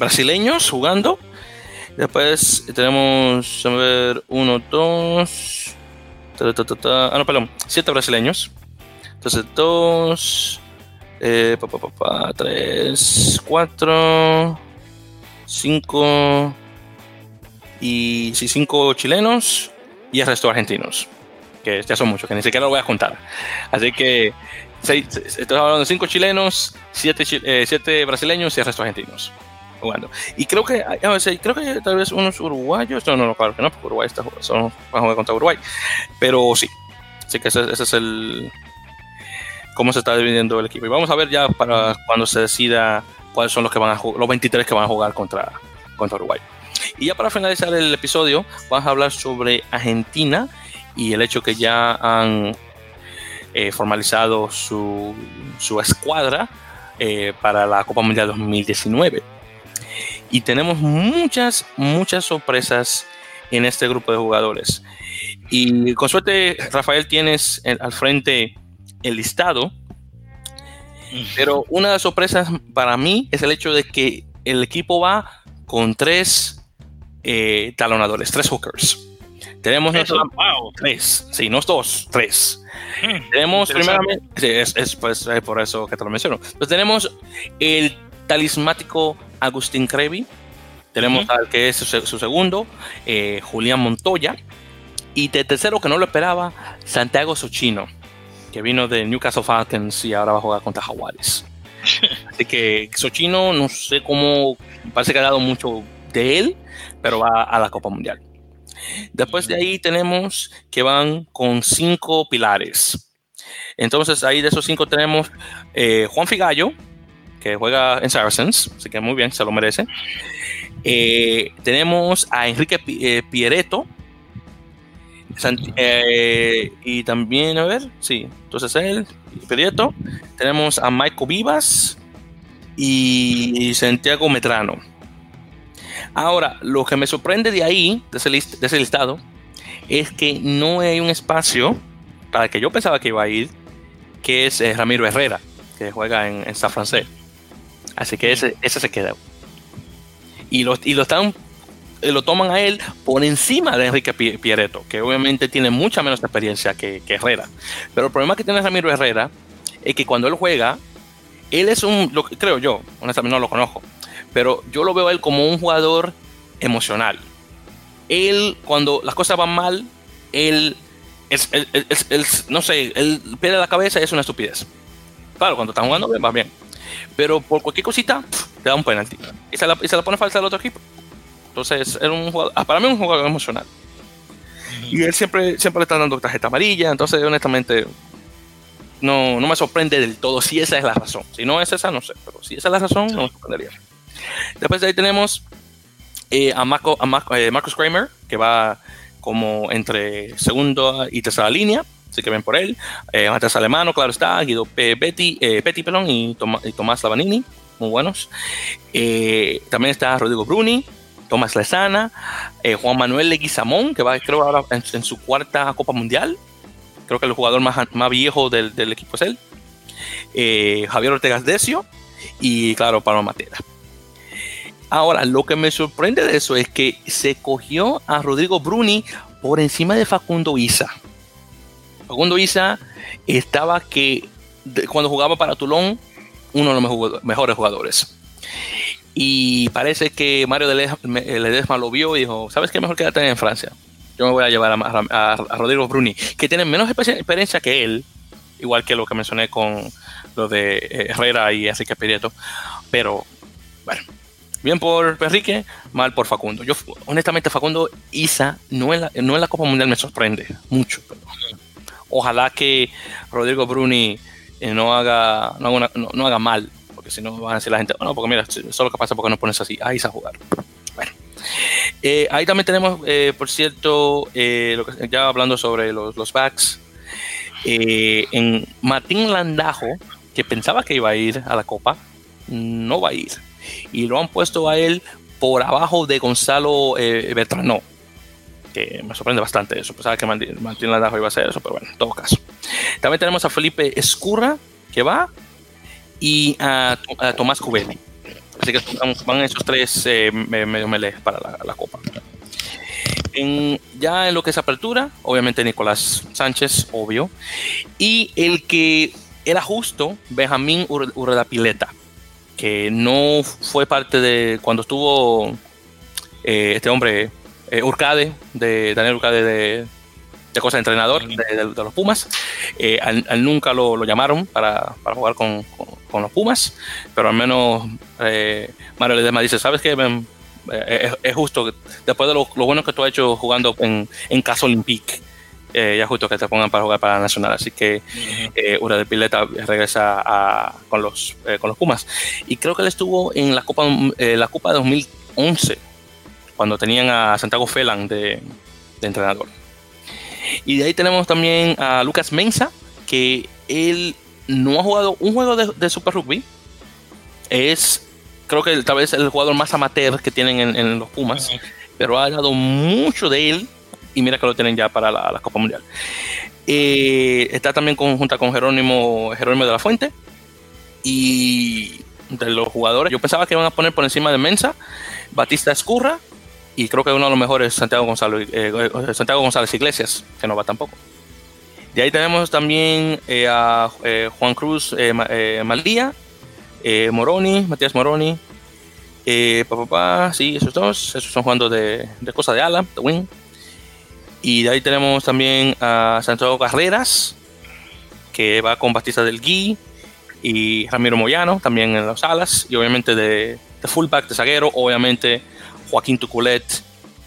brasileños jugando. Después tenemos, a ver, 1, 2, ah, no, perdón, 7 brasileños. Entonces, 2, eh, 3, 4, 5 y 5 chilenos y el resto argentinos, que ya son muchos, que ni siquiera lo voy a contar. Así que estoy hablando de 5 chilenos, 7 siete, brasileños y el resto argentinos jugando. Y creo que, creo que tal vez unos uruguayos, no, no, claro que no, porque Uruguay está, van a jugar contra Uruguay, pero sí, así que ese, ese es el cómo se está dividiendo el equipo. Y vamos a ver ya para cuando se decida cuáles son los que van a los 23 que van a jugar contra, contra Uruguay. Y ya para finalizar el episodio, vamos a hablar sobre Argentina y el hecho que ya han eh, formalizado su, su escuadra eh, para la Copa Mundial 2019. Y tenemos muchas, muchas sorpresas en este grupo de jugadores. Y con suerte, Rafael, tienes al frente el listado. Pero una de las sorpresas para mí es el hecho de que el equipo va con tres eh, talonadores, tres hookers. Tenemos tres, sí, no dos, tres. Hmm, tenemos primeramente, es, pues, por eso que te lo menciono. Pues tenemos el talismático Agustín Crevi, tenemos al que es su, segundo, eh, Julián Montoya, y de tercero que no lo esperaba, Santiago Sochino que vino de Newcastle Falcons y ahora va a jugar contra Jaguares. Así que Sochino, no sé cómo, parece que ha dado mucho de él, pero va a la Copa Mundial. Después de ahí tenemos que van con cinco pilares. Entonces ahí de esos cinco tenemos eh, Juan Figallo, que juega en Saracens, así que muy bien, se lo merece. Eh, tenemos a Enrique eh, Piereto, eh, y también, a ver, sí, entonces él, Prieto. Tenemos a Michael Vivas y Santiago Metrano. Ahora, lo que me sorprende de ahí, de ese, listado, es que no hay un espacio para el que yo pensaba que iba a ir, que es eh, Ramiro Herrera, que juega en, San Francés. Así que ese, ese se queda. Y lo, y lo están lo toman a él por encima de Enrique Piereto, que obviamente tiene mucha menos experiencia que, Herrera. Pero el problema que tiene Ramiro Herrera es que cuando él juega, él es un, lo, creo yo, honestamente no lo conozco, pero yo lo veo a él como un jugador emocional. Él, cuando las cosas van mal, él, es, no sé, él pierde la cabeza y es una estupidez. Claro, cuando está jugando va bien. Pero por cualquier cosita, te da un penalti. Y se la, y se la pone falsa al otro equipo. Entonces, era un jugador, ah, para mí un jugador emocional. Y él siempre, siempre le está dando tarjeta amarilla, entonces honestamente no, no me sorprende del todo si esa es la razón. Si no es esa, no sé, pero si esa es la razón, no me sorprendería. Después de ahí tenemos eh, a, Marco, a eh, Marcus Kramer, que va como entre segunda y tercera línea, así que ven por él. Eh, Alemano, claro está, Guido Betty, Petty perdón, y, y Tomás Lavanini, muy buenos. también está Rodrigo Bruni, Tomás Lezana, eh, Juan Manuel Leguizamón, que va creo ahora en, su cuarta Copa Mundial. Creo que el jugador más, más viejo del, equipo es él. Eh, Javier Ortega Decio y claro, Pablo Matera. Ahora, lo que me sorprende de eso es que se cogió a Rodrigo Bruni por encima de Facundo Isa. Facundo Isa estaba que cuando jugaba para Toulon, uno de los mejores jugadores. Y parece que Mario Ledesma lo vio y dijo, ¿sabes qué? Mejor quédate en Francia. Yo me voy a llevar a, Rodrigo Bruni, que tiene menos experiencia que él, igual que lo que mencioné con lo de eh, Herrera y Enrique Pirieto. Pero, bueno, bien por Enrique, mal por Facundo. Yo, honestamente, Facundo Isa no en la, no en la Copa Mundial me sorprende mucho. ojalá que Rodrigo Bruni eh, no, haga, no, haga mal, porque si no van a decir la gente, no, porque mira, eso es lo que pasa porque no pones así a Isa a jugar. Bueno. Eh, ahí también tenemos, por cierto, lo que, ya hablando sobre los, los backs, en Martín Landajo, que pensaba que iba a ir a la Copa, no va a ir. Y lo han puesto a él por abajo de Gonzalo eh, Bertrano, que me sorprende bastante eso. Pensaba que Martín Landajo iba a hacer eso, pero bueno, en todo caso. También tenemos a Felipe Escurra, que va, y a, Tomás Cubelli. Así que van esos tres eh, medio melee para la, Copa. ya en lo que es apertura, obviamente Nicolás Sánchez, obvio. Y el que era justo Benjamín Pileta, que no fue parte de cuando estuvo eh, este hombre eh, Urcade, de Daniel Urcade de, de cosa de entrenador de, los Pumas. Eh, al, nunca lo, llamaron para, jugar con, los Pumas, pero al menos Mario Ledesma dice, ¿sabes qué? Es, justo, después de lo, bueno que tú has hecho jugando en, en Caso Olympique, eh, ya justo que te pongan para jugar para la Nacional. Así que eh, Ura de Pileta regresa con, los, eh, con los Pumas. Y creo que él estuvo en la Copa, la Copa de 2011, cuando tenían a Santiago Felan de, entrenador. Y de ahí tenemos también a Lucas Mensa, que él no ha jugado un juego de, Super Rugby. Es, creo que tal vez el jugador más amateur que tienen en, los Pumas, pero ha dado mucho de él y mira que lo tienen ya para la, Copa Mundial. Eh, está también conjunta con Jerónimo, Jerónimo de la Fuente y de los jugadores. Yo pensaba que iban a poner por encima de Mensa, Batista Escurra y creo que uno de los mejores González, eh, eh, Santiago González Iglesias, que no va tampoco. De ahí tenemos también a Juan Cruz Maldía, Moroni, Matías Moroni, papá, sí, esos dos, esos son jugando de, de cosa de ala, de wing. Y de ahí tenemos también a Santiago Carreras, que va con Batista del Gui y Ramiro Moyano, también en las alas, y obviamente de, de fullback, de zaguero, obviamente Joaquín Tuculet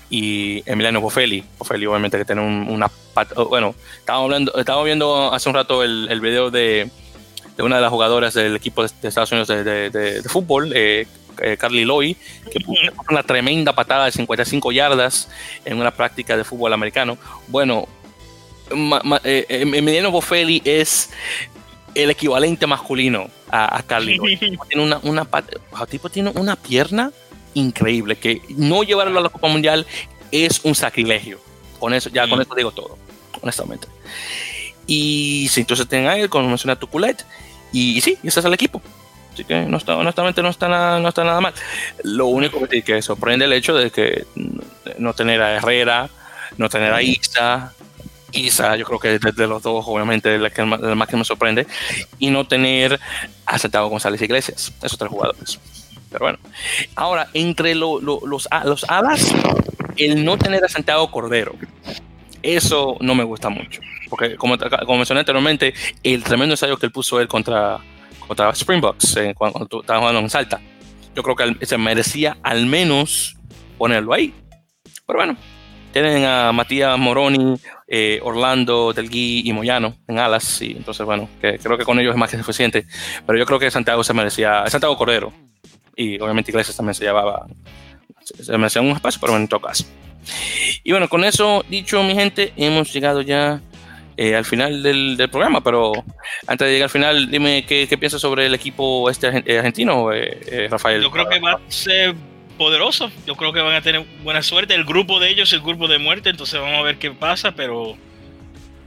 y Emiliano Bofelli. Bofelli, obviamente, que tiene una. Oh, bueno, estábamos, hablando, estábamos viendo hace un rato el, el video de, de, una de las jugadoras del equipo de, Estados Unidos de, de fútbol, eh, eh, Carly Loy, que puso una tremenda patada de 55 yardas en una práctica de fútbol americano. Bueno, eh, Emiliano Bofelli es el equivalente masculino a, Carly Loy. tiene una, una, tipo tiene una pierna increíble que no llevarlo a la Copa Mundial es un sacrilegio. Con eso, ya con eso digo todo, honestamente. Y si entonces tienen a él, como menciona Tuculet, y sí, ese es el equipo. Así que no está, honestamente no está, nada, no está nada mal. Lo único que, que sorprende el hecho de que no tener a Herrera, no tener a Isa, Isa, yo creo que desde los dos, obviamente, el, que, el más que me sorprende, y no tener a Santiago González Iglesias, esos tres jugadores. Pero bueno, ahora, entre los, los alas, el no tener a Santiago Cordero, eso no me gusta mucho. Porque, como, como mencioné anteriormente, el tremendo ensayo que él puso él contra, contra Springboks eh, cuando, estaba jugando en Salta. Yo creo que se merecía al menos ponerlo ahí. Pero bueno, tienen a Matías Moroni, eh, Orlando Delgui y Moyano en alas. Y entonces, bueno, que creo que con ellos es más que suficiente. Pero yo creo que Santiago se merecía, Santiago Cordero. Y obviamente Iglesias también se llevaba, se merecía un espacio, pero en todo caso. Y bueno, con eso dicho, mi gente, hemos llegado ya eh, al final del, programa, pero antes de llegar al final, dime qué, piensas sobre el equipo este argentino, eh, eh, Rafael. Yo creo que va a ser poderoso. Yo creo que van a tener buena suerte. El grupo de ellos, el grupo de muerte, entonces vamos a ver qué pasa, pero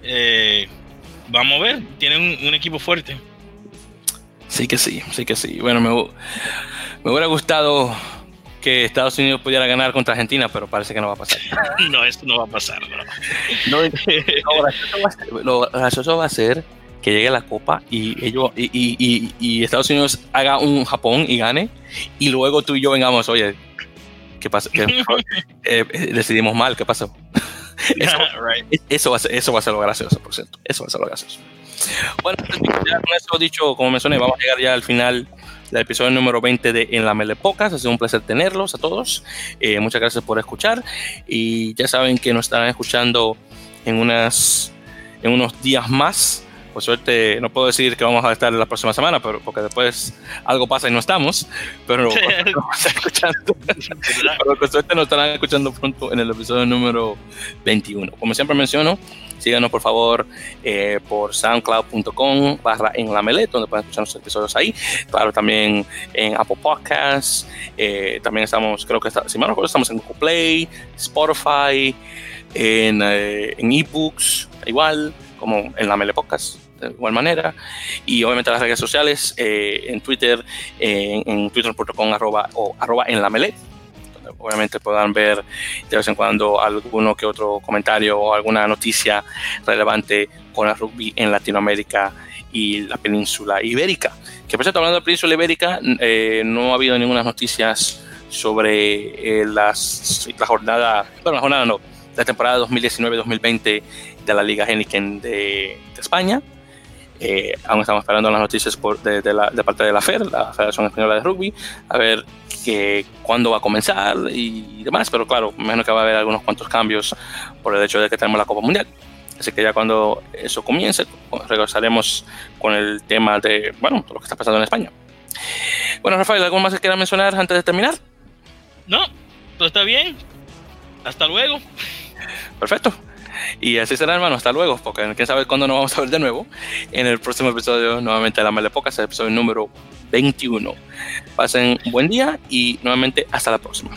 eh, vamos a ver. Tienen un, equipo fuerte. Sí que sí, sí que sí. Bueno, me, me hubiera gustado que Estados Unidos pudiera ganar contra Argentina, pero parece que no va a pasar. no, esto no va a pasar. No. lo gracioso va a ser que llegue la copa y ellos y, y, y, Estados Unidos haga un Japón y gane y luego tú y yo vengamos oye qué pasa eh, eh, decidimos mal qué pasó eso, va a ser, eso va a ser lo gracioso por cierto eso va a ser lo gracioso bueno ya con eso dicho como mencioné vamos a llegar ya al final del episodio número 20 de En la Mele Pocas. Ha sido un placer tenerlos a todos. Eh, muchas gracias por escuchar. Y ya saben que nos estarán escuchando en, unas, en unos días más por suerte, no puedo decir que vamos a estar la próxima semana, pero porque después algo pasa y no estamos. Pero, escuchando, pero por suerte nos estarán escuchando pronto en el episodio número 21. Como siempre menciono, síganos por favor eh, por soundcloud.com barra en la melet, donde pueden escuchar los episodios ahí. Claro, también en Apple Podcasts. Eh, también estamos, creo que si me recuerdo, estamos en Google Play, Spotify, en, eh, en ebooks, igual como en la Mele Podcast de igual manera. Y obviamente las redes sociales, eh, en Twitter, en twitter.com arroba, o arroba en la donde obviamente puedan ver de vez en cuando alguno que otro comentario o alguna noticia relevante con el rugby en Latinoamérica y la península ibérica. Que por cierto, hablando de la península ibérica, eh, no ha habido ninguna noticias sobre eh, las, la jornada, bueno, la jornada no, la temporada 2019-2020 de la Liga Heineken de, de España. Eh, aún estamos esperando las noticias por, de, la, de, parte de la FER, la Federación Española de Rugby, a ver que, cuándo va a comenzar y demás, pero claro, menos que va a haber algunos cuantos cambios por el hecho de que tenemos la Copa Mundial. Así que ya cuando eso comience, regresaremos con el tema de, bueno, todo lo que está pasando en España. Bueno, Rafael, ¿algo más que quieras mencionar antes de terminar? No, todo está bien. Hasta luego. Perfecto. Y así será, hermano. Hasta luego, porque quién sabe cuándo nos vamos a ver de nuevo en el próximo episodio, nuevamente de la Mele Pocas, el episodio número 21. Pasen un buen día y nuevamente hasta la próxima.